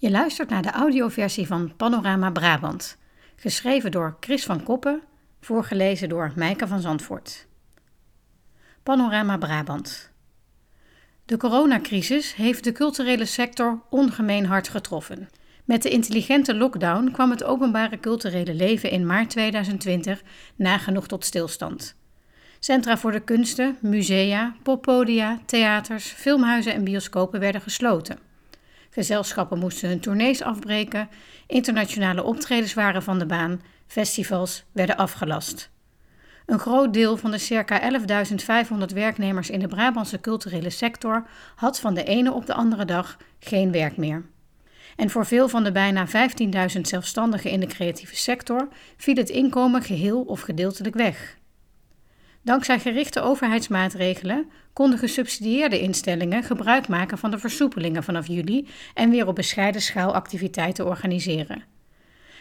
Je luistert naar de audioversie van Panorama Brabant, geschreven door Chris van Koppen, voorgelezen door Mijke van Zandvoort. Panorama Brabant. De coronacrisis heeft de culturele sector ongemeen hard getroffen. Met de intelligente lockdown kwam het openbare culturele leven in maart 2020 nagenoeg tot stilstand. Centra voor de kunsten, musea, poppodia, theaters, filmhuizen en bioscopen werden gesloten. Gezelschappen moesten hun tournees afbreken, internationale optredens waren van de baan, festivals werden afgelast. Een groot deel van de circa 11.500 werknemers in de Brabantse culturele sector had van de ene op de andere dag geen werk meer. En voor veel van de bijna 15.000 zelfstandigen in de creatieve sector viel het inkomen geheel of gedeeltelijk weg. Dankzij gerichte overheidsmaatregelen konden gesubsidieerde instellingen gebruik maken van de versoepelingen vanaf juli en weer op bescheiden schaal activiteiten organiseren.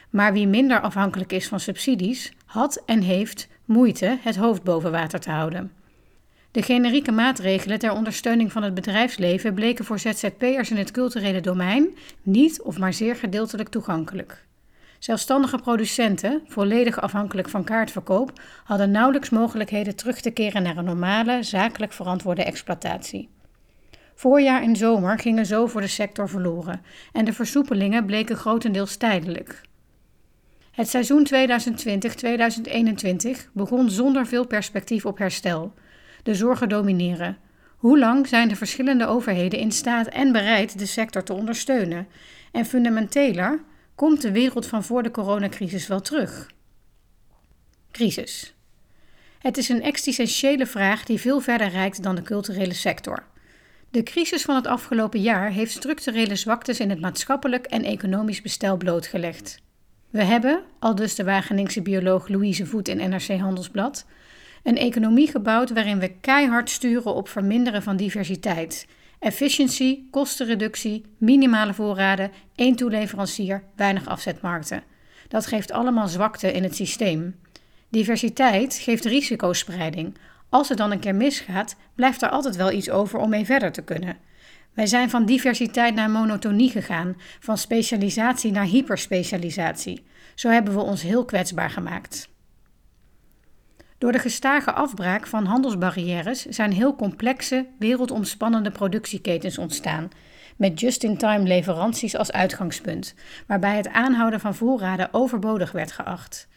Maar wie minder afhankelijk is van subsidies, had en heeft moeite het hoofd boven water te houden. De generieke maatregelen ter ondersteuning van het bedrijfsleven bleken voor ZZP'ers in het culturele domein niet of maar zeer gedeeltelijk toegankelijk. Zelfstandige producenten, volledig afhankelijk van kaartverkoop, hadden nauwelijks mogelijkheden terug te keren naar een normale, zakelijk verantwoorde exploitatie. Voorjaar en zomer gingen zo voor de sector verloren en de versoepelingen bleken grotendeels tijdelijk. Het seizoen 2020-2021 begon zonder veel perspectief op herstel. De zorgen domineren. Hoe lang zijn de verschillende overheden in staat en bereid de sector te ondersteunen? En fundamenteler, Komt de wereld van voor de coronacrisis wel terug? Crisis. Het is een existentiële vraag die veel verder reikt dan de culturele sector. De crisis van het afgelopen jaar heeft structurele zwaktes in het maatschappelijk en economisch bestel blootgelegd. We hebben, al dus de Wageningse bioloog Louise Voet in NRC Handelsblad, een economie gebouwd waarin we keihard sturen op verminderen van diversiteit Efficiëntie, kostenreductie, minimale voorraden, één toeleverancier, weinig afzetmarkten. Dat geeft allemaal zwakte in het systeem. Diversiteit geeft risicospreiding. Als het dan een keer misgaat, blijft er altijd wel iets over om mee verder te kunnen. Wij zijn van diversiteit naar monotonie gegaan, van specialisatie naar hyperspecialisatie. Zo hebben we ons heel kwetsbaar gemaakt. Door de gestage afbraak van handelsbarrières zijn heel complexe, wereldomspannende productieketens ontstaan, met just-in-time leveranties als uitgangspunt, waarbij het aanhouden van voorraden overbodig werd geacht.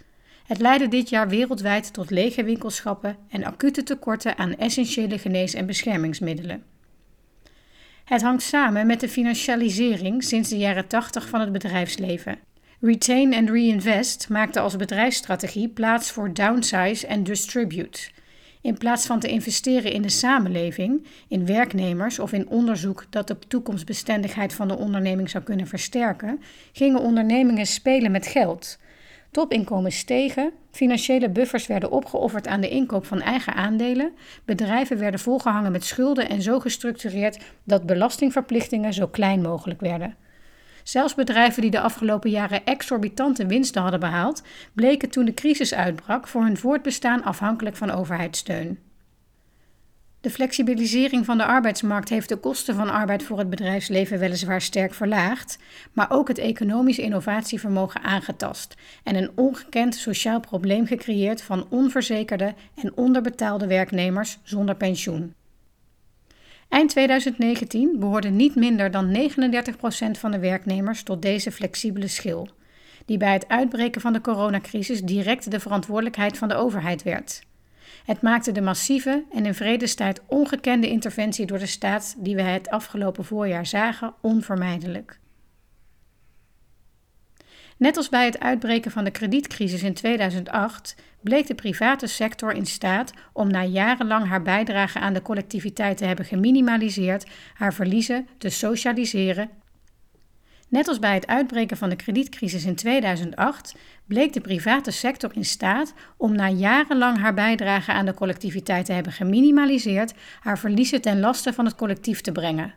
Het leidde dit jaar wereldwijd tot lege winkelschappen en acute tekorten aan essentiële genees- en beschermingsmiddelen. Het hangt samen met de financialisering sinds de jaren 80 van het bedrijfsleven Retain and Reinvest maakte als bedrijfsstrategie plaats voor downsize en distribute. In plaats van te investeren in de samenleving, in werknemers of in onderzoek dat de toekomstbestendigheid van de onderneming zou kunnen versterken, gingen ondernemingen spelen met geld. Topinkomens stegen, financiële buffers werden opgeofferd aan de inkoop van eigen aandelen, bedrijven werden volgehangen met schulden en zo gestructureerd dat belastingverplichtingen zo klein mogelijk werden. Zelfs bedrijven die de afgelopen jaren exorbitante winsten hadden behaald, bleken toen de crisis uitbrak voor hun voortbestaan afhankelijk van overheidssteun. De flexibilisering van de arbeidsmarkt heeft de kosten van arbeid voor het bedrijfsleven weliswaar sterk verlaagd, maar ook het economisch innovatievermogen aangetast en een ongekend sociaal probleem gecreëerd van onverzekerde en onderbetaalde werknemers zonder pensioen. Eind 2019 behoorde niet minder dan 39% van de werknemers tot deze flexibele schil, die bij het uitbreken van de coronacrisis direct de verantwoordelijkheid van de overheid werd. Het maakte de massieve en in vredestijd ongekende interventie door de staat die we het afgelopen voorjaar zagen onvermijdelijk. Net als bij het uitbreken van de kredietcrisis in 2008 bleek de private sector in staat om na jarenlang haar bijdrage aan de collectiviteit te hebben geminimaliseerd, haar verliezen te socialiseren. Net als bij het uitbreken van de kredietcrisis in 2008 bleek de private sector in staat om na jarenlang haar bijdrage aan de collectiviteit te hebben geminimaliseerd, haar verliezen ten laste van het collectief te brengen.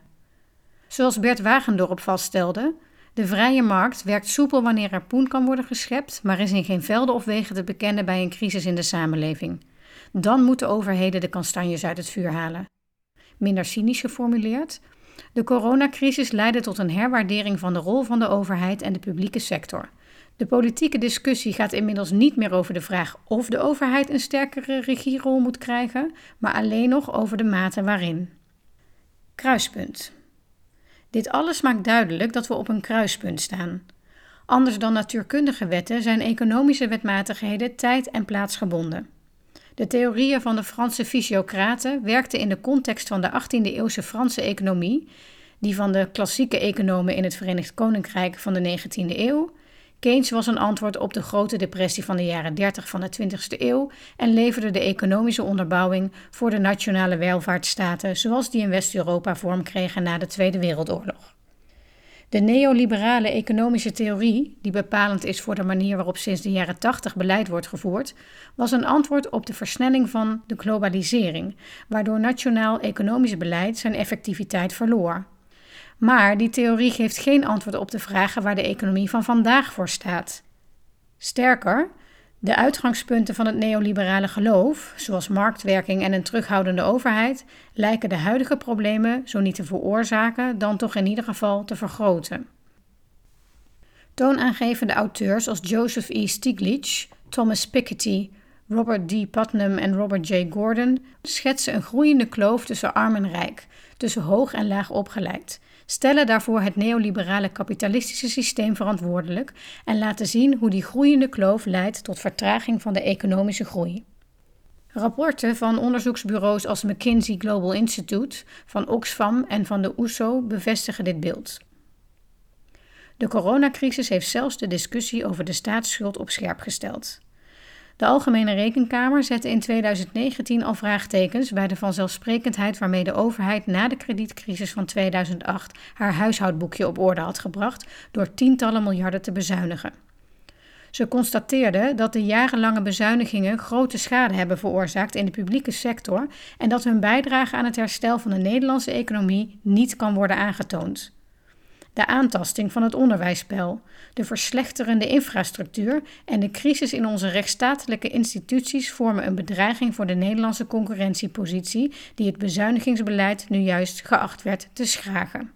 Zoals Bert Wagendorp vaststelde, de vrije markt werkt soepel wanneer er poen kan worden geschept, maar is in geen velden of wegen te bekennen bij een crisis in de samenleving. Dan moeten overheden de kastanjes uit het vuur halen. Minder cynisch geformuleerd, De coronacrisis leidde tot een herwaardering van de rol van de overheid en de publieke sector. De politieke discussie gaat inmiddels niet meer over de vraag of de overheid een sterkere regierol moet krijgen, maar alleen nog over de mate waarin. Kruispunt. Dit alles maakt duidelijk dat we op een kruispunt staan. Anders dan natuurkundige wetten zijn economische wetmatigheden tijd- en plaatsgebonden. De theorieën van de Franse fysiocraten werkten in de context van de 18e-eeuwse Franse economie, die van de klassieke economen in het Verenigd Koninkrijk van de 19e eeuw. Keynes was een antwoord op de grote depressie van de jaren 30 van de 20e eeuw en leverde de economische onderbouwing voor de nationale welvaartsstaten zoals die in West-Europa vorm kregen na de Tweede Wereldoorlog. De neoliberale economische theorie, die bepalend is voor de manier waarop sinds de jaren 80 beleid wordt gevoerd, was een antwoord op de versnelling van de globalisering, waardoor nationaal economisch beleid zijn effectiviteit verloor. Maar die theorie geeft geen antwoord op de vragen waar de economie van vandaag voor staat. Sterker, de uitgangspunten van het neoliberale geloof, zoals marktwerking en een terughoudende overheid, lijken de huidige problemen zo niet te veroorzaken, dan toch in ieder geval te vergroten. Toonaangevende auteurs als Joseph E. Stiglitz, Thomas Piketty, Robert D. Putnam en Robert J. Gordon schetsen een groeiende kloof tussen arm en rijk, tussen hoog en laag opgeleid, stellen daarvoor het neoliberale kapitalistische systeem verantwoordelijk en laten zien hoe die groeiende kloof leidt tot vertraging van de economische groei. Rapporten van onderzoeksbureaus als McKinsey Global Institute, van Oxfam en van de OESO bevestigen dit beeld. De coronacrisis heeft zelfs de discussie over de staatsschuld op scherp gesteld. De Algemene Rekenkamer zette in 2019 al vraagtekens bij de vanzelfsprekendheid waarmee de overheid na de kredietcrisis van 2008 haar huishoudboekje op orde had gebracht door tientallen miljarden te bezuinigen. Ze constateerde dat de jarenlange bezuinigingen grote schade hebben veroorzaakt in de publieke sector en dat hun bijdrage aan het herstel van de Nederlandse economie niet kan worden aangetoond de aantasting van het onderwijsspel, de verslechterende infrastructuur en de crisis in onze rechtsstatelijke instituties vormen een bedreiging voor de Nederlandse concurrentiepositie die het bezuinigingsbeleid nu juist geacht werd te schragen.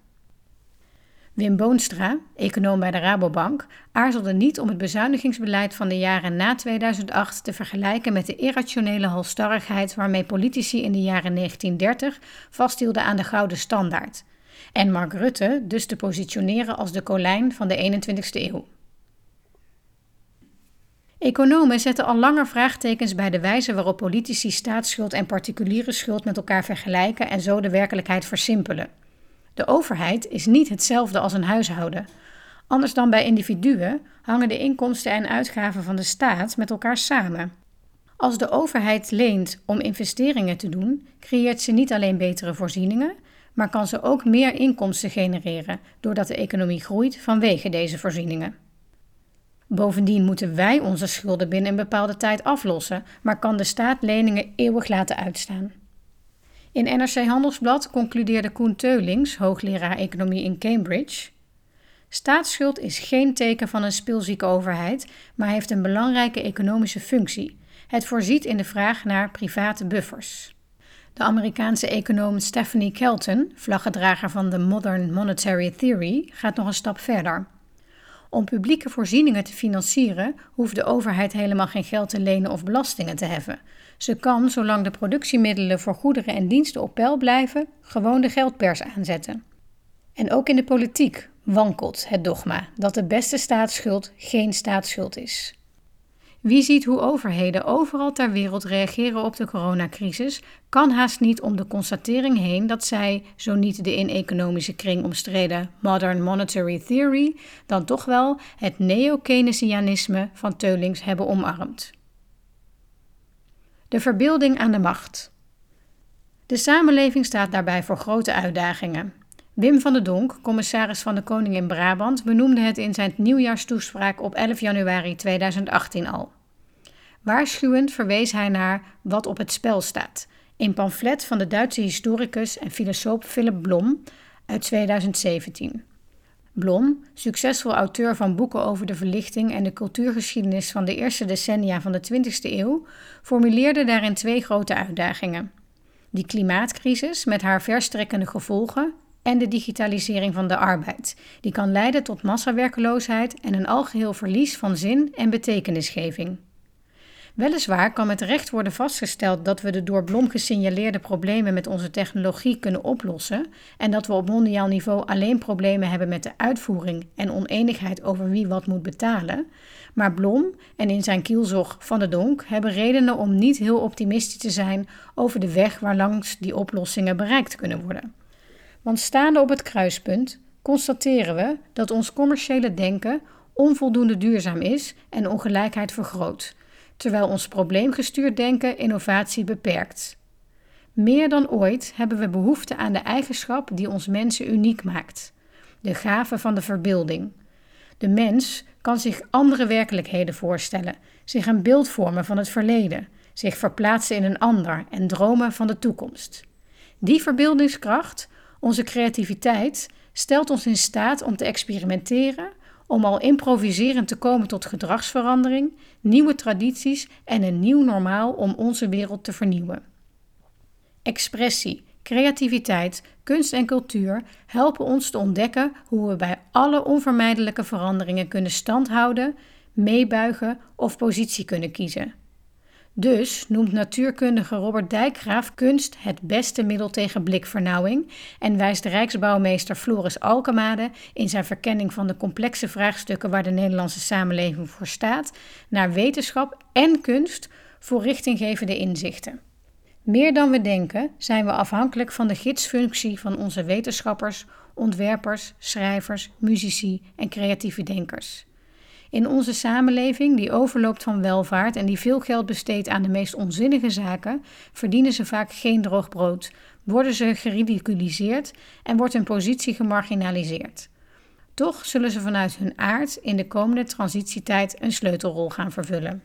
Wim Boonstra, econoom bij de Rabobank, aarzelde niet om het bezuinigingsbeleid van de jaren na 2008 te vergelijken met de irrationele halstarrigheid waarmee politici in de jaren 1930 vasthielden aan de gouden standaard en Mark Rutte dus te positioneren als de kolijn van de 21ste eeuw. Economen zetten al langer vraagtekens bij de wijze waarop politici staatsschuld en particuliere schuld met elkaar vergelijken en zo de werkelijkheid versimpelen. De overheid is niet hetzelfde als een huishouden. Anders dan bij individuen hangen de inkomsten en uitgaven van de staat met elkaar samen. Als de overheid leent om investeringen te doen, creëert ze niet alleen betere voorzieningen, maar kan ze ook meer inkomsten genereren doordat de economie groeit vanwege deze voorzieningen. Bovendien moeten wij onze schulden binnen een bepaalde tijd aflossen, maar kan de staat leningen eeuwig laten uitstaan. In NRC Handelsblad concludeerde Koen Teulings, hoogleraar economie in Cambridge: Staatsschuld is geen teken van een speelzieke overheid, maar heeft een belangrijke economische functie. Het voorziet in de vraag naar private buffers. De Amerikaanse econoom Stephanie Kelton, vlaggedrager van de Modern Monetary Theory, gaat nog een stap verder. Om publieke voorzieningen te financieren hoeft de overheid helemaal geen geld te lenen of belastingen te heffen. Ze kan, zolang de productiemiddelen voor goederen en diensten op peil blijven, gewoon de geldpers aanzetten. En ook in de politiek wankelt het dogma dat de beste staatsschuld geen staatsschuld is. Wie ziet hoe overheden overal ter wereld reageren op de coronacrisis, kan haast niet om de constatering heen dat zij, zo niet de in economische kring omstreden Modern Monetary Theory, dan toch wel het neo-Keynesianisme van Teulings hebben omarmd. De verbeelding aan de macht. De samenleving staat daarbij voor grote uitdagingen. Wim van der Donk, commissaris van de Koning in Brabant, benoemde het in zijn nieuwjaarstoespraak op 11 januari 2018 al. Waarschuwend verwees hij naar wat op het spel staat, een pamflet van de Duitse historicus en filosoof Philip Blom uit 2017. Blom, succesvol auteur van boeken over de verlichting en de cultuurgeschiedenis van de eerste decennia van de 20e eeuw, formuleerde daarin twee grote uitdagingen. Die klimaatcrisis met haar verstrekkende gevolgen en de digitalisering van de arbeid. Die kan leiden tot massawerkeloosheid en een algeheel verlies van zin en betekenisgeving. Weliswaar kan met recht worden vastgesteld dat we de door Blom gesignaleerde problemen met onze technologie kunnen oplossen en dat we op mondiaal niveau alleen problemen hebben met de uitvoering en oneenigheid over wie wat moet betalen. Maar Blom en in zijn kielzog Van de Donk hebben redenen om niet heel optimistisch te zijn over de weg waarlangs die oplossingen bereikt kunnen worden. Want staande op het kruispunt constateren we dat ons commerciële denken onvoldoende duurzaam is en ongelijkheid vergroot terwijl ons probleemgestuurd denken innovatie beperkt. Meer dan ooit hebben we behoefte aan de eigenschap die ons mensen uniek maakt: de gave van de verbeelding. De mens kan zich andere werkelijkheden voorstellen, zich een beeld vormen van het verleden, zich verplaatsen in een ander en dromen van de toekomst. Die verbeeldingskracht, onze creativiteit, stelt ons in staat om te experimenteren, om al improviserend te komen tot gedragsverandering, nieuwe tradities en een nieuw normaal om onze wereld te vernieuwen. Expressie, creativiteit, kunst en cultuur helpen ons te ontdekken hoe we bij alle onvermijdelijke veranderingen kunnen standhouden, meebuigen of positie kunnen kiezen. Dus noemt natuurkundige Robert Dijkgraaf kunst het beste middel tegen blikvernauwing en wijst Rijksbouwmeester Floris Alkemade in zijn verkenning van de complexe vraagstukken waar de Nederlandse samenleving voor staat naar wetenschap en kunst voor richtinggevende inzichten. Meer dan we denken zijn we afhankelijk van de gidsfunctie van onze wetenschappers, ontwerpers, schrijvers, muzici en creatieve denkers. In onze samenleving, die overloopt van welvaart en die veel geld besteedt aan de meest onzinnige zaken, verdienen ze vaak geen droog brood, worden ze geridiculiseerd en wordt hun positie gemarginaliseerd. Toch zullen ze vanuit hun aard in de komende transitietijd een sleutelrol gaan vervullen.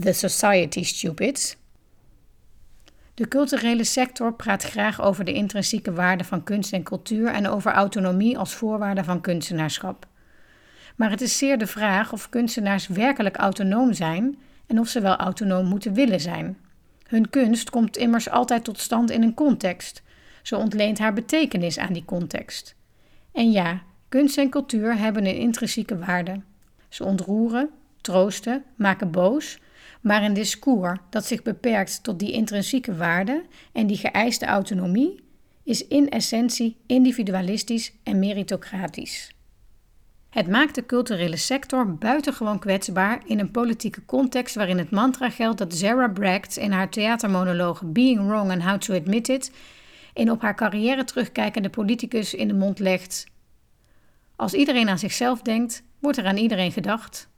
The Society Stupids. De culturele sector praat graag over de intrinsieke waarde van kunst en cultuur en over autonomie als voorwaarde van kunstenaarschap. Maar het is zeer de vraag of kunstenaars werkelijk autonoom zijn en of ze wel autonoom moeten willen zijn. Hun kunst komt immers altijd tot stand in een context. Ze ontleent haar betekenis aan die context. En ja, kunst en cultuur hebben een intrinsieke waarde. Ze ontroeren, troosten, maken boos, maar een discours dat zich beperkt tot die intrinsieke waarde en die geëiste autonomie is in essentie individualistisch en meritocratisch. Het maakt de culturele sector buitengewoon kwetsbaar in een politieke context waarin het mantra geldt dat Sarah Bragt in haar theatermonoloog Being Wrong and How to Admit It een op haar carrière terugkijkende politicus in de mond legt. Als iedereen aan zichzelf denkt, wordt er aan iedereen gedacht.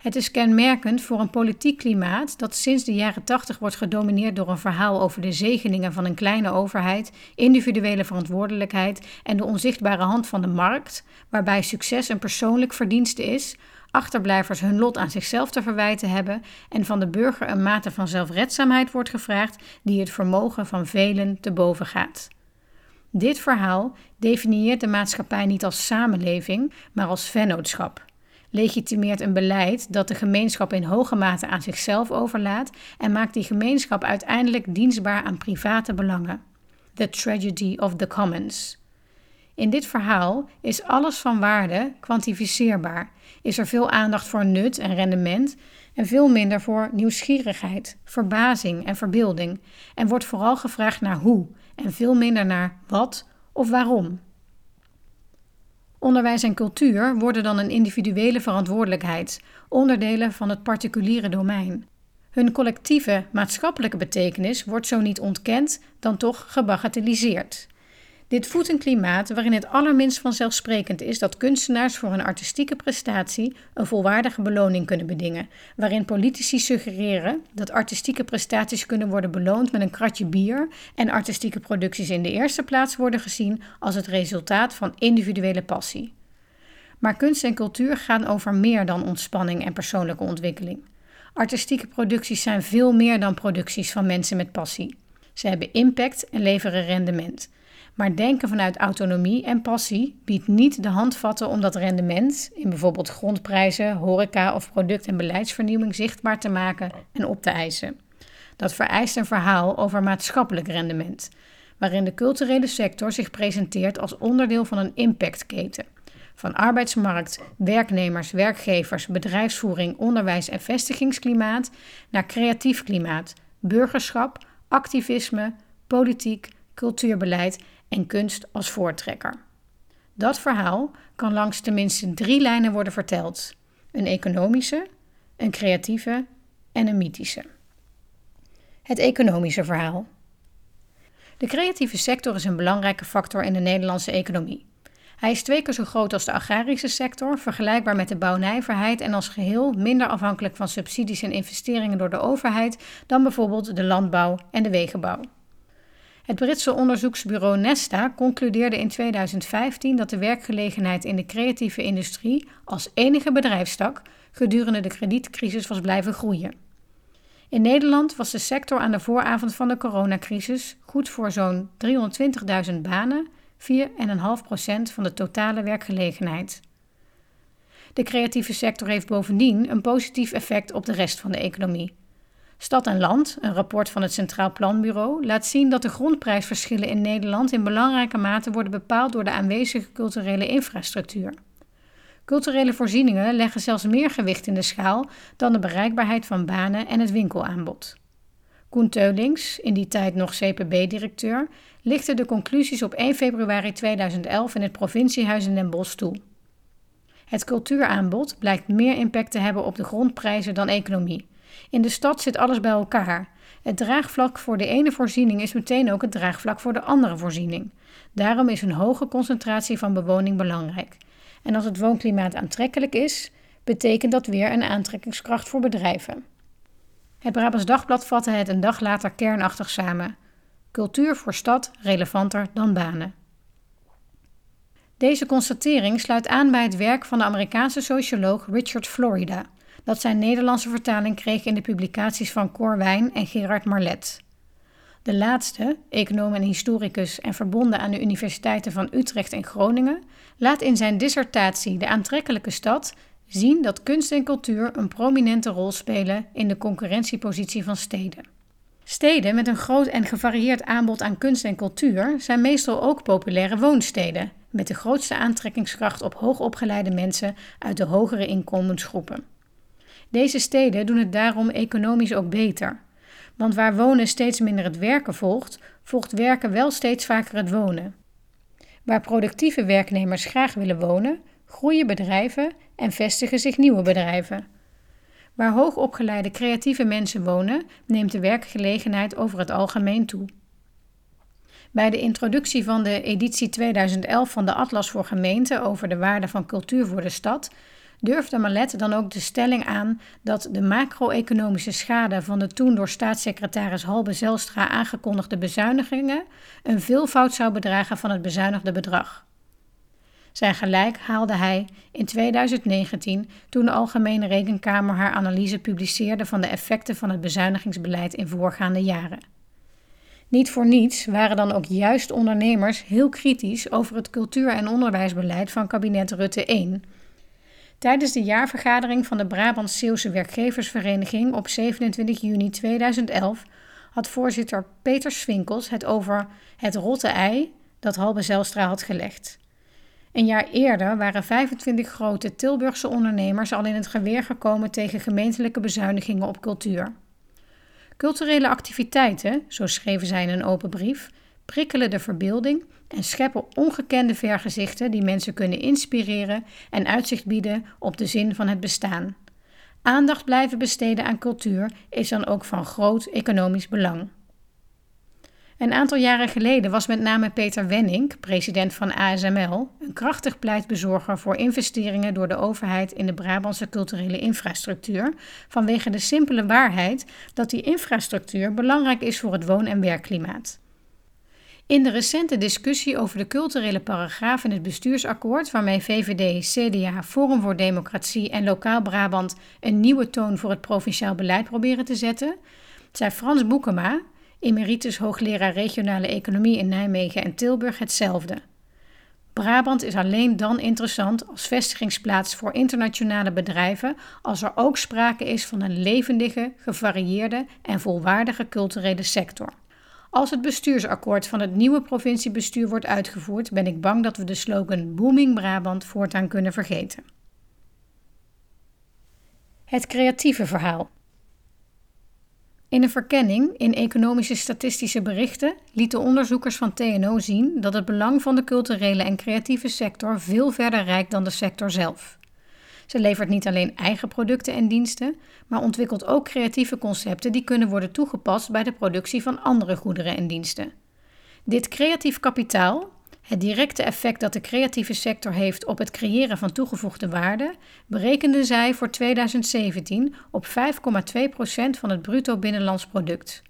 Het is kenmerkend voor een politiek klimaat dat sinds de jaren 80 wordt gedomineerd door een verhaal over de zegeningen van een kleine overheid, individuele verantwoordelijkheid en de onzichtbare hand van de markt, waarbij succes een persoonlijk verdienste is, achterblijvers hun lot aan zichzelf te verwijten hebben en van de burger een mate van zelfredzaamheid wordt gevraagd die het vermogen van velen te boven gaat. Dit verhaal definieert de maatschappij niet als samenleving, maar als vennootschap legitimeert een beleid dat de gemeenschap in hoge mate aan zichzelf overlaat en maakt die gemeenschap uiteindelijk dienstbaar aan private belangen. The Tragedy of the Commons. In dit verhaal is alles van waarde kwantificeerbaar, is er veel aandacht voor nut en rendement en veel minder voor nieuwsgierigheid, verbazing en verbeelding, en wordt vooral gevraagd naar hoe en veel minder naar wat of waarom. Onderwijs en cultuur worden dan een individuele verantwoordelijkheid, onderdelen van het particuliere domein. Hun collectieve maatschappelijke betekenis wordt zo niet ontkend, dan toch gebagatelliseerd. Dit voedt een klimaat waarin het allerminst vanzelfsprekend is dat kunstenaars voor hun artistieke prestatie een volwaardige beloning kunnen bedingen, waarin politici suggereren dat artistieke prestaties kunnen worden beloond met een kratje bier en artistieke producties in de eerste plaats worden gezien als het resultaat van individuele passie. Maar kunst en cultuur gaan over meer dan ontspanning en persoonlijke ontwikkeling. Artistieke producties zijn veel meer dan producties van mensen met passie. Ze hebben impact en leveren rendement. Maar denken vanuit autonomie en passie biedt niet de handvatten om dat rendement in bijvoorbeeld grondprijzen, horeca of product- en beleidsvernieuwing zichtbaar te maken en op te eisen. Dat vereist een verhaal over maatschappelijk rendement, waarin de culturele sector zich presenteert als onderdeel van een impactketen. Van arbeidsmarkt, werknemers, werkgevers, bedrijfsvoering, onderwijs en vestigingsklimaat naar creatief klimaat, burgerschap, activisme, politiek, cultuurbeleid en kunst als voortrekker. Dat verhaal kan langs tenminste drie lijnen worden verteld: een economische, een creatieve en een mythische. Het economische verhaal. De creatieve sector is een belangrijke factor in de Nederlandse economie. Hij is twee keer zo groot als de agrarische sector, vergelijkbaar met de bouwnijverheid en als geheel minder afhankelijk van subsidies en investeringen door de overheid dan bijvoorbeeld de landbouw en de wegenbouw. Het Britse onderzoeksbureau Nesta concludeerde in 2015 dat de werkgelegenheid in de creatieve industrie als enige bedrijfstak gedurende de kredietcrisis was blijven groeien. In Nederland was de sector aan de vooravond van de coronacrisis goed voor zo'n 320.000 banen, 4,5% van de totale werkgelegenheid. De creatieve sector heeft bovendien een positief effect op de rest van de economie. Stad en Land, een rapport van het Centraal Planbureau, laat zien dat de grondprijsverschillen in Nederland in belangrijke mate worden bepaald door de aanwezige culturele infrastructuur. Culturele voorzieningen leggen zelfs meer gewicht in de schaal dan de bereikbaarheid van banen en het winkelaanbod. Koen Teulings, in die tijd nog CPB-directeur, lichtte de conclusies op 1 februari 2011 in het provinciehuis in Den Bosch toe. Het cultuuraanbod blijkt meer impact te hebben op de grondprijzen dan economie. In de stad zit alles bij elkaar. Het draagvlak voor de ene voorziening is meteen ook het draagvlak voor de andere voorziening. Daarom is een hoge concentratie van bewoning belangrijk. En als het woonklimaat aantrekkelijk is, betekent dat weer een aantrekkingskracht voor bedrijven. Het Brabants Dagblad vatte het een dag later kernachtig samen. Cultuur voor stad relevanter dan banen. Deze constatering sluit aan bij het werk van de Amerikaanse socioloog Richard Florida, dat zijn Nederlandse vertaling kreeg in de publicaties van Cor Wijn en Gerard Marlet. De laatste, econoom en historicus en verbonden aan de universiteiten van Utrecht en Groningen, laat in zijn dissertatie De aantrekkelijke stad zien dat kunst en cultuur een prominente rol spelen in de concurrentiepositie van steden. Steden met een groot en gevarieerd aanbod aan kunst en cultuur zijn meestal ook populaire woonsteden, met de grootste aantrekkingskracht op hoogopgeleide mensen uit de hogere inkomensgroepen. Deze steden doen het daarom economisch ook beter. Want waar wonen steeds minder het werken volgt, volgt werken wel steeds vaker het wonen. Waar productieve werknemers graag willen wonen, groeien bedrijven en vestigen zich nieuwe bedrijven. Waar hoogopgeleide creatieve mensen wonen, neemt de werkgelegenheid over het algemeen toe. Bij de introductie van de editie 2011 van de Atlas voor Gemeenten over de waarde van cultuur voor de stad durfde Malet dan ook de stelling aan dat de macro-economische schade van de toen door staatssecretaris Halbe Zelstra aangekondigde bezuinigingen een veelvoud zou bedragen van het bezuinigde bedrag. Zijn gelijk haalde hij in 2019 toen de Algemene Rekenkamer haar analyse publiceerde van de effecten van het bezuinigingsbeleid in voorgaande jaren. Niet voor niets waren dan ook juist ondernemers heel kritisch over het cultuur- en onderwijsbeleid van kabinet Rutte 1 Tijdens de jaarvergadering van de Brabants Zeeuwse Werkgeversvereniging op 27 juni 2011 had voorzitter Peter Swinkels het over het rotte ei dat Halbe Zelstra had gelegd. Een jaar eerder waren 25 grote Tilburgse ondernemers al in het geweer gekomen tegen gemeentelijke bezuinigingen op cultuur. Culturele activiteiten, zo schreven zij in een open brief, prikkelen de verbeelding en scheppen ongekende vergezichten die mensen kunnen inspireren en uitzicht bieden op de zin van het bestaan. Aandacht blijven besteden aan cultuur is dan ook van groot economisch belang. Een aantal jaren geleden was met name Peter Wenning, president van ASML, een krachtig pleitbezorger voor investeringen door de overheid in de Brabantse culturele infrastructuur, vanwege de simpele waarheid dat die infrastructuur belangrijk is voor het woon- en werkklimaat. In de recente discussie over de culturele paragraaf in het bestuursakkoord, waarmee VVD, CDA, Forum voor Democratie en Lokaal Brabant een nieuwe toon voor het provinciaal beleid proberen te zetten, zei Frans Boekema, emeritus hoogleraar regionale economie in Nijmegen en Tilburg, hetzelfde. Brabant is alleen dan interessant als vestigingsplaats voor internationale bedrijven als er ook sprake is van een levendige, gevarieerde en volwaardige culturele sector. Als het bestuursakkoord van het nieuwe provinciebestuur wordt uitgevoerd, ben ik bang dat we de slogan Booming Brabant voortaan kunnen vergeten. Het creatieve verhaal. In een verkenning in economische statistische berichten lieten onderzoekers van TNO zien dat het belang van de culturele en creatieve sector veel verder reikt dan de sector zelf. Ze levert niet alleen eigen producten en diensten, maar ontwikkelt ook creatieve concepten die kunnen worden toegepast bij de productie van andere goederen en diensten. Dit creatief kapitaal, het directe effect dat de creatieve sector heeft op het creëren van toegevoegde waarde, berekenden zij voor 2017 op 5,2% van het bruto binnenlands product.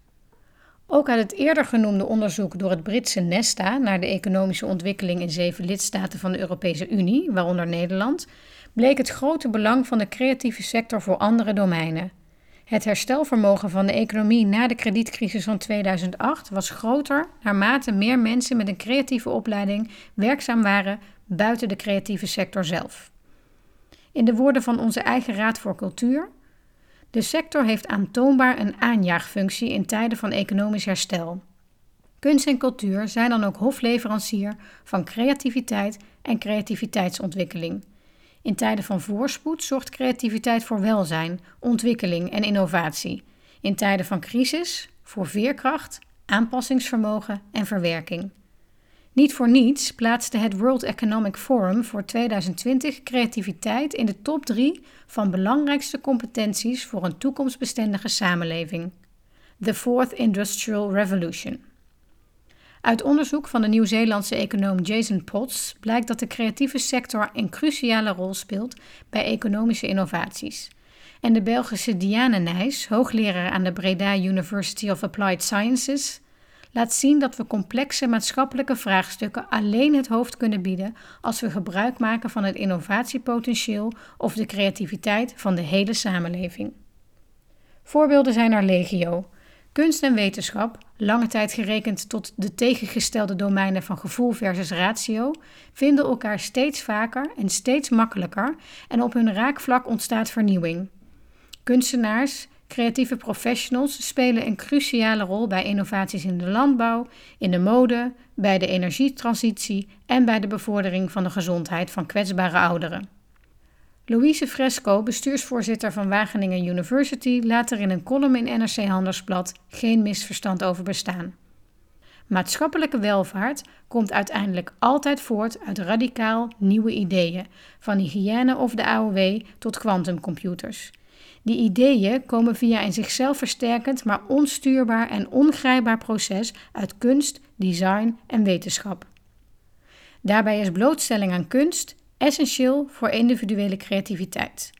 Ook uit het eerder genoemde onderzoek door het Britse Nesta naar de economische ontwikkeling in zeven lidstaten van de Europese Unie, waaronder Nederland, bleek het grote belang van de creatieve sector voor andere domeinen. Het herstelvermogen van de economie na de kredietcrisis van 2008 was groter naarmate meer mensen met een creatieve opleiding werkzaam waren buiten de creatieve sector zelf. In de woorden van onze eigen Raad voor Cultuur: De sector heeft aantoonbaar een aanjaagfunctie in tijden van economisch herstel. Kunst en cultuur zijn dan ook hofleverancier van creativiteit en creativiteitsontwikkeling. In tijden van voorspoed zorgt creativiteit voor welzijn, ontwikkeling en innovatie. In tijden van crisis voor veerkracht, aanpassingsvermogen en verwerking. Niet voor niets plaatste het World Economic Forum voor 2020 creativiteit in de top 3 van belangrijkste competenties voor een toekomstbestendige samenleving. The Fourth Industrial Revolution. Uit onderzoek van de Nieuw-Zeelandse econoom Jason Potts blijkt dat de creatieve sector een cruciale rol speelt bij economische innovaties. En de Belgische Diane Nijs, hoogleraar aan de Breda University of Applied Sciences, laat zien dat we complexe maatschappelijke vraagstukken alleen het hoofd kunnen bieden als we gebruik maken van het innovatiepotentieel of de creativiteit van de hele samenleving. Voorbeelden zijn er legio. Kunst en wetenschap, lange tijd gerekend tot de tegengestelde domeinen van gevoel versus ratio, vinden elkaar steeds vaker en steeds makkelijker en op hun raakvlak ontstaat vernieuwing. Kunstenaars, creatieve professionals spelen een cruciale rol bij innovaties in de landbouw, in de mode, bij de energietransitie en bij de bevordering van de gezondheid van kwetsbare ouderen. Louise Fresco, bestuursvoorzitter van Wageningen University, laat er in een column in NRC Handelsblad geen misverstand over bestaan. Maatschappelijke welvaart komt uiteindelijk altijd voort uit radicaal nieuwe ideeën, van hygiëne of de AOW tot quantumcomputers. Die ideeën komen via een zichzelf versterkend, maar onstuurbaar en ongrijpbaar proces uit kunst, design en wetenschap. Daarbij is blootstelling aan kunst essentieel voor individuele creativiteit.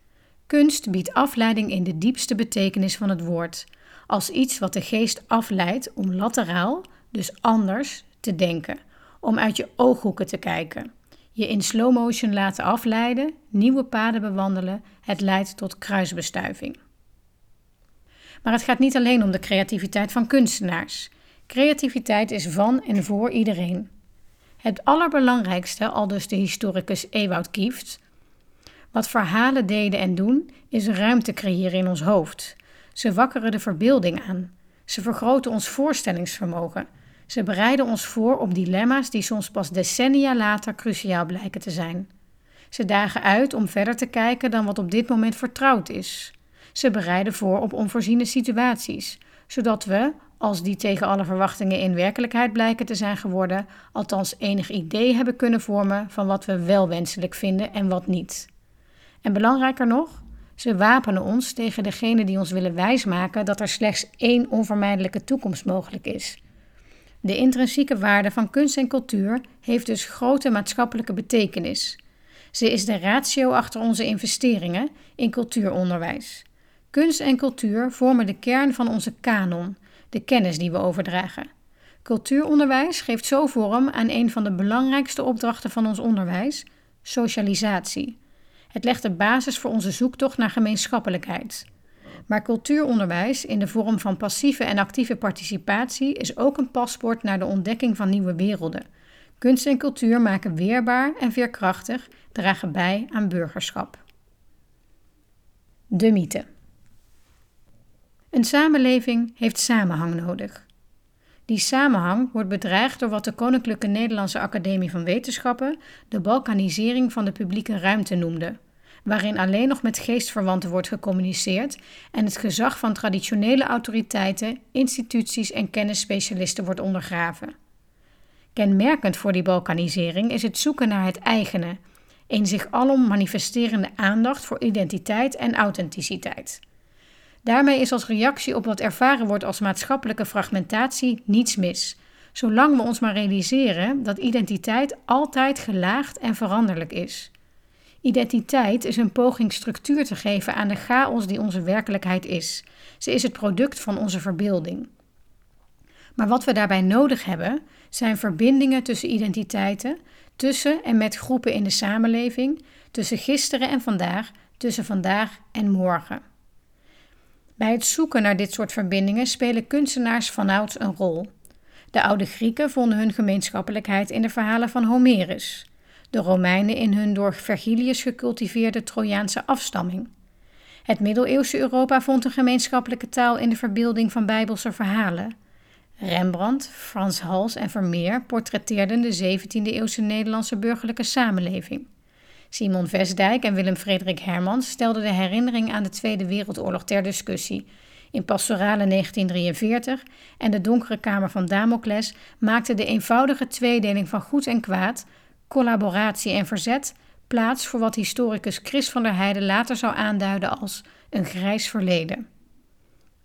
Kunst biedt afleiding in de diepste betekenis van het woord, als iets wat de geest afleidt om lateraal, dus anders, te denken, om uit je ooghoeken te kijken, je in slow motion laten afleiden, nieuwe paden bewandelen, het leidt tot kruisbestuiving. Maar het gaat niet alleen om de creativiteit van kunstenaars. Creativiteit is van en voor iedereen. Het allerbelangrijkste, al dus de historicus Ewout Kieft, wat verhalen deden en doen, is ruimte creëren in ons hoofd. Ze wakkeren de verbeelding aan. Ze vergroten ons voorstellingsvermogen. Ze bereiden ons voor op dilemma's die soms pas decennia later cruciaal blijken te zijn. Ze dagen uit om verder te kijken dan wat op dit moment vertrouwd is. Ze bereiden voor op onvoorziene situaties, zodat we, als die tegen alle verwachtingen in werkelijkheid blijken te zijn geworden, althans enig idee hebben kunnen vormen van wat we wel wenselijk vinden en wat niet. En belangrijker nog, ze wapenen ons tegen degene die ons willen wijsmaken dat er slechts één onvermijdelijke toekomst mogelijk is. De intrinsieke waarde van kunst en cultuur heeft dus grote maatschappelijke betekenis. Ze is de ratio achter onze investeringen in cultuuronderwijs. Kunst en cultuur vormen de kern van onze kanon, de kennis die we overdragen. Cultuuronderwijs geeft zo vorm aan een van de belangrijkste opdrachten van ons onderwijs: socialisatie. Het legt de basis voor onze zoektocht naar gemeenschappelijkheid. Maar cultuuronderwijs in de vorm van passieve en actieve participatie is ook een paspoort naar de ontdekking van nieuwe werelden. Kunst en cultuur maken weerbaar en veerkrachtig, dragen bij aan burgerschap. De mythe. Een samenleving heeft samenhang nodig. Die samenhang wordt bedreigd door wat de Koninklijke Nederlandse Academie van Wetenschappen de balkanisering van de publieke ruimte noemde, waarin alleen nog met geestverwanten wordt gecommuniceerd en het gezag van traditionele autoriteiten, instituties en kennisspecialisten wordt ondergraven. Kenmerkend voor die balkanisering is het zoeken naar het eigene, een zich alom manifesterende aandacht voor identiteit en authenticiteit. Daarmee is als reactie op wat ervaren wordt als maatschappelijke fragmentatie niets mis, zolang we ons maar realiseren dat identiteit altijd gelaagd en veranderlijk is. Identiteit is een poging structuur te geven aan de chaos die onze werkelijkheid is. Ze is het product van onze verbeelding. Maar wat we daarbij nodig hebben, zijn verbindingen tussen identiteiten, tussen en met groepen in de samenleving, tussen gisteren en vandaag, tussen vandaag en morgen. Bij het zoeken naar dit soort verbindingen spelen kunstenaars vanouds een rol. De oude Grieken vonden hun gemeenschappelijkheid in de verhalen van Homerus, de Romeinen in hun door Vergilius gecultiveerde Trojaanse afstamming. Het middeleeuwse Europa vond een gemeenschappelijke taal in de verbeelding van bijbelse verhalen. Rembrandt, Frans Hals en Vermeer portretteerden de 17e-eeuwse Nederlandse burgerlijke samenleving. Simon Vesdijk en Willem-Frederik Hermans stelden de herinnering aan de Tweede Wereldoorlog ter discussie. In Pastorale 1943 en De Donkere Kamer van Damocles maakte de eenvoudige tweedeling van goed en kwaad, collaboratie en verzet, plaats voor wat historicus Chris van der Heijden later zou aanduiden als een grijs verleden.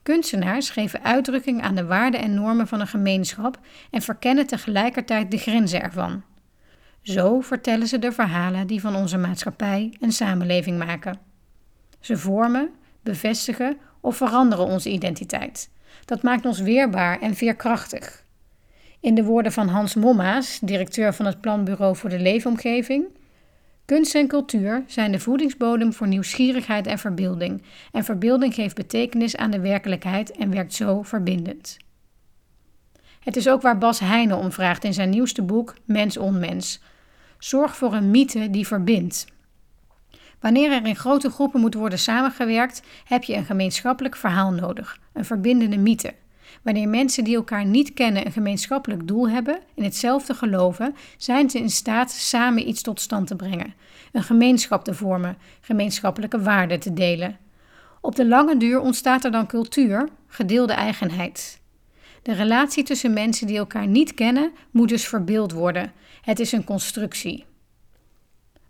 Kunstenaars geven uitdrukking aan de waarden en normen van een gemeenschap en verkennen tegelijkertijd de grenzen ervan. Zo vertellen ze de verhalen die van onze maatschappij en samenleving maken. Ze vormen, bevestigen of veranderen onze identiteit. Dat maakt ons weerbaar en veerkrachtig. In de woorden van Hans Mommaas, directeur van het Planbureau voor de Leefomgeving, Kunst en cultuur zijn de voedingsbodem voor nieuwsgierigheid en verbeelding, en verbeelding geeft betekenis aan de werkelijkheid en werkt zo verbindend. Het is ook waar Bas Heijnen om vraagt in zijn nieuwste boek Mens onmens. Zorg voor een mythe die verbindt. Wanneer er in grote groepen moet worden samengewerkt, heb je een gemeenschappelijk verhaal nodig, een verbindende mythe. Wanneer mensen die elkaar niet kennen een gemeenschappelijk doel hebben, in hetzelfde geloven, zijn ze in staat samen iets tot stand te brengen, een gemeenschap te vormen, gemeenschappelijke waarden te delen. Op de lange duur ontstaat er dan cultuur, gedeelde eigenheid. De relatie tussen mensen die elkaar niet kennen moet dus verbeeld worden. Het is een constructie.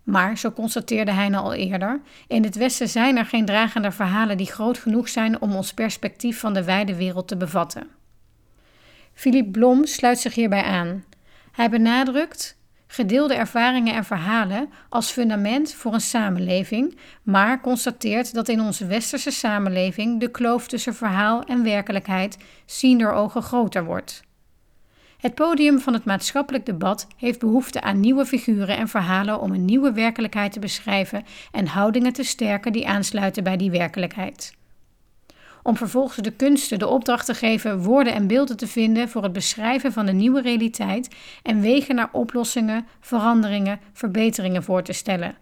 Maar, zo constateerde hij al eerder, in het Westen zijn er geen dragende verhalen die groot genoeg zijn om ons perspectief van de wijde wereld te bevatten. Philippe Blom sluit zich hierbij aan. Hij benadrukt gedeelde ervaringen en verhalen als fundament voor een samenleving, maar constateert dat in onze westerse samenleving de kloof tussen verhaal en werkelijkheid ziender ogen groter wordt. Het podium van het maatschappelijk debat heeft behoefte aan nieuwe figuren en verhalen om een nieuwe werkelijkheid te beschrijven en houdingen te sterken die aansluiten bij die werkelijkheid. Om vervolgens de kunsten de opdracht te geven woorden en beelden te vinden voor het beschrijven van een nieuwe realiteit en wegen naar oplossingen, veranderingen, verbeteringen voor te stellen.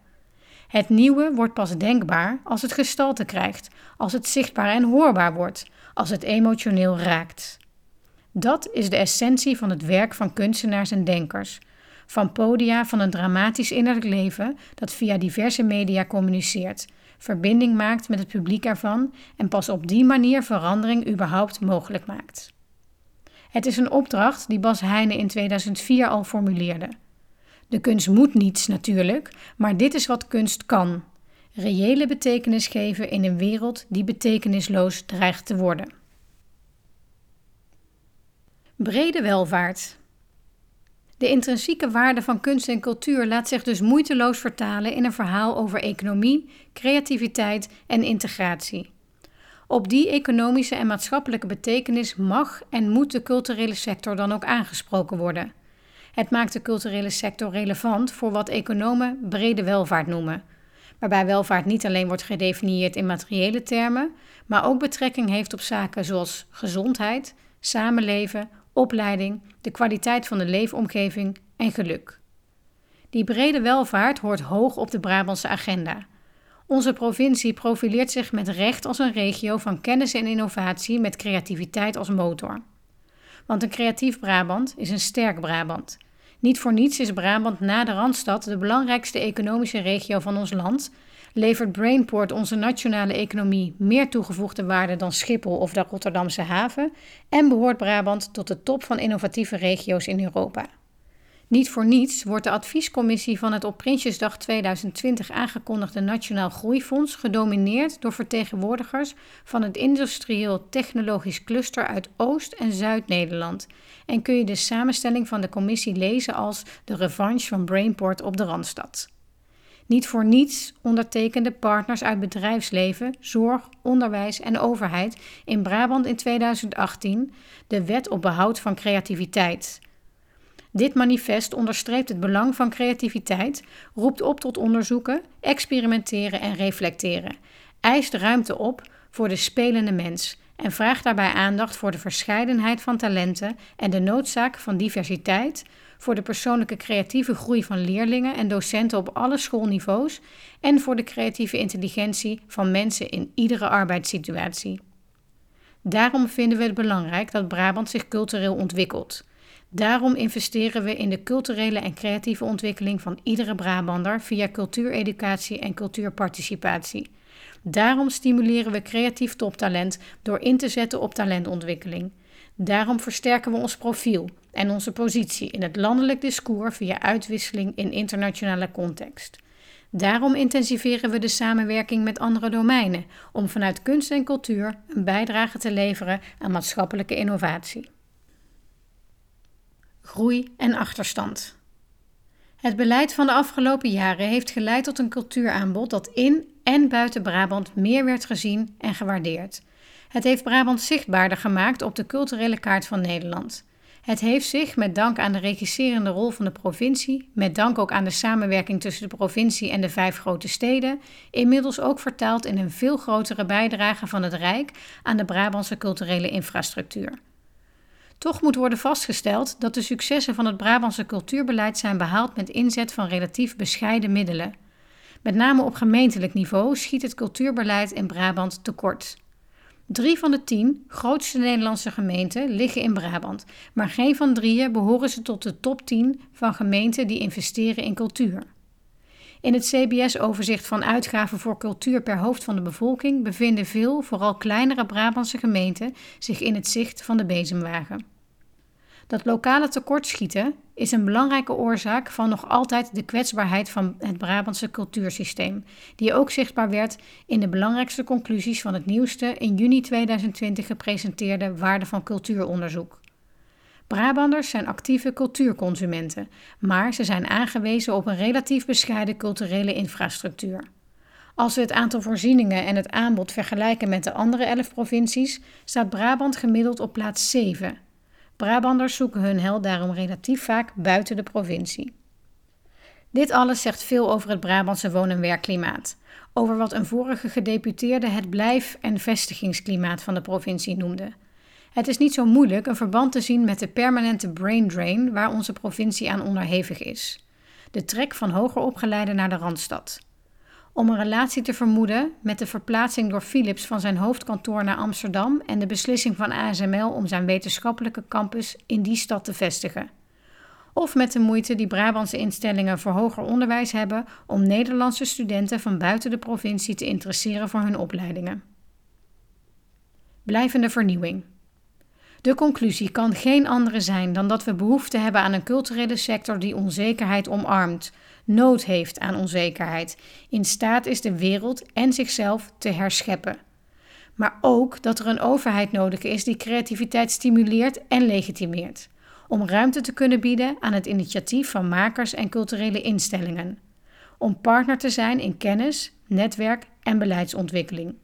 Het nieuwe wordt pas denkbaar als het gestalte krijgt, als het zichtbaar en hoorbaar wordt, als het emotioneel raakt. Dat is de essentie van het werk van kunstenaars en denkers. Van podia van een dramatisch innerlijk leven dat via diverse media communiceert, verbinding maakt met het publiek ervan en pas op die manier verandering überhaupt mogelijk maakt. Het is een opdracht die Bas Heijnen in 2004 al formuleerde. De kunst moet niets natuurlijk, maar dit is wat kunst kan: reële betekenis geven in een wereld die betekenisloos dreigt te worden. Brede welvaart. De intrinsieke waarde van kunst en cultuur laat zich dus moeiteloos vertalen in een verhaal over economie, creativiteit en integratie. Op die economische en maatschappelijke betekenis mag en moet de culturele sector dan ook aangesproken worden. Het maakt de culturele sector relevant voor wat economen brede welvaart noemen, waarbij welvaart niet alleen wordt gedefinieerd in materiële termen, maar ook betrekking heeft op zaken zoals gezondheid, samenleven, opleiding, de kwaliteit van de leefomgeving en geluk. Die brede welvaart hoort hoog op de Brabantse agenda. Onze provincie profileert zich met recht als een regio van kennis en innovatie met creativiteit als motor. Want een creatief Brabant is een sterk Brabant. Niet voor niets is Brabant na de Randstad de belangrijkste economische regio van ons land. Levert Brainport onze nationale economie meer toegevoegde waarde dan Schiphol of de Rotterdamse haven. En behoort Brabant tot de top van innovatieve regio's in Europa. Niet voor niets wordt de adviescommissie van het op Prinsjesdag 2020 aangekondigde Nationaal Groeifonds gedomineerd door vertegenwoordigers van het industrieel technologisch cluster uit Oost- en Zuid-Nederland. En kun je de samenstelling van de commissie lezen als de revanche van Brainport op de Randstad. Niet voor niets ondertekenden partners uit bedrijfsleven, zorg, onderwijs en overheid in Brabant in 2018 de Wet op behoud van creativiteit. Dit manifest onderstreept het belang van creativiteit, roept op tot onderzoeken, experimenteren en reflecteren, eist ruimte op voor de spelende mens en vraagt daarbij aandacht voor de verscheidenheid van talenten en de noodzaak van diversiteit, voor de persoonlijke creatieve groei van leerlingen en docenten op alle schoolniveaus en voor de creatieve intelligentie van mensen in iedere arbeidssituatie. Daarom vinden we het belangrijk dat Brabant zich cultureel ontwikkelt. Daarom investeren we in de culturele en creatieve ontwikkeling van iedere Brabander via cultuureducatie en cultuurparticipatie. Daarom stimuleren we creatief toptalent door in te zetten op talentontwikkeling. Daarom versterken we ons profiel en onze positie in het landelijk discours via uitwisseling in internationale context. Daarom intensiveren we de samenwerking met andere domeinen om vanuit kunst en cultuur een bijdrage te leveren aan maatschappelijke innovatie groei en achterstand. Het beleid van de afgelopen jaren heeft geleid tot een cultuuraanbod dat in en buiten Brabant meer werd gezien en gewaardeerd. Het heeft Brabant zichtbaarder gemaakt op de culturele kaart van Nederland. Het heeft zich, met dank aan de regisserende rol van de provincie, met dank ook aan de samenwerking tussen de provincie en de vijf grote steden, inmiddels ook vertaald in een veel grotere bijdrage van het Rijk aan de Brabantse culturele infrastructuur. Toch moet worden vastgesteld dat de successen van het Brabantse cultuurbeleid zijn behaald met inzet van relatief bescheiden middelen. Met name op gemeentelijk niveau schiet het cultuurbeleid in Brabant tekort. Drie van de tien grootste Nederlandse gemeenten liggen in Brabant, maar geen van drieën behoren ze tot de top 10 van gemeenten die investeren in cultuur. In het CBS-overzicht van uitgaven voor cultuur per hoofd van de bevolking bevinden veel, vooral kleinere Brabantse gemeenten, zich in het zicht van de bezemwagen. Dat lokale tekortschieten is een belangrijke oorzaak van nog altijd de kwetsbaarheid van het Brabantse cultuursysteem, die ook zichtbaar werd in de belangrijkste conclusies van het nieuwste in juni 2020 gepresenteerde Waarde van Cultuuronderzoek. Brabanders zijn actieve cultuurconsumenten, maar ze zijn aangewezen op een relatief bescheiden culturele infrastructuur. Als we het aantal voorzieningen en het aanbod vergelijken met de andere elf provincies, staat Brabant gemiddeld op plaats 7. Brabanders zoeken hun hel daarom relatief vaak buiten de provincie. Dit alles zegt veel over het Brabantse woon- en werkklimaat. Over wat een vorige gedeputeerde het blijf- en vestigingsklimaat van de provincie noemde. Het is niet zo moeilijk een verband te zien met de permanente brain drain waar onze provincie aan onderhevig is. De trek van hoger opgeleiden naar de Randstad. Om een relatie te vermoeden met de verplaatsing door Philips van zijn hoofdkantoor naar Amsterdam en de beslissing van ASML om zijn wetenschappelijke campus in die stad te vestigen. Of met de moeite die Brabantse instellingen voor hoger onderwijs hebben om Nederlandse studenten van buiten de provincie te interesseren voor hun opleidingen. Blijvende vernieuwing. De conclusie kan geen andere zijn dan dat we behoefte hebben aan een culturele sector die onzekerheid omarmt, nood heeft aan onzekerheid, in staat is de wereld en zichzelf te herscheppen. Maar ook dat er een overheid nodig is die creativiteit stimuleert en legitimeert, om ruimte te kunnen bieden aan het initiatief van makers en culturele instellingen, om partner te zijn in kennis, netwerk en beleidsontwikkeling.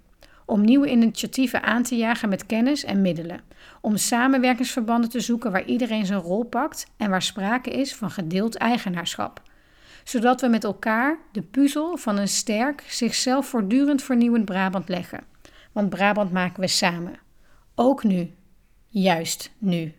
Om nieuwe initiatieven aan te jagen met kennis en middelen, om samenwerkingsverbanden te zoeken waar iedereen zijn rol pakt en waar sprake is van gedeeld eigenaarschap, zodat we met elkaar de puzzel van een sterk, zichzelf voortdurend vernieuwend Brabant leggen. Want Brabant maken we samen. Ook nu. Juist nu.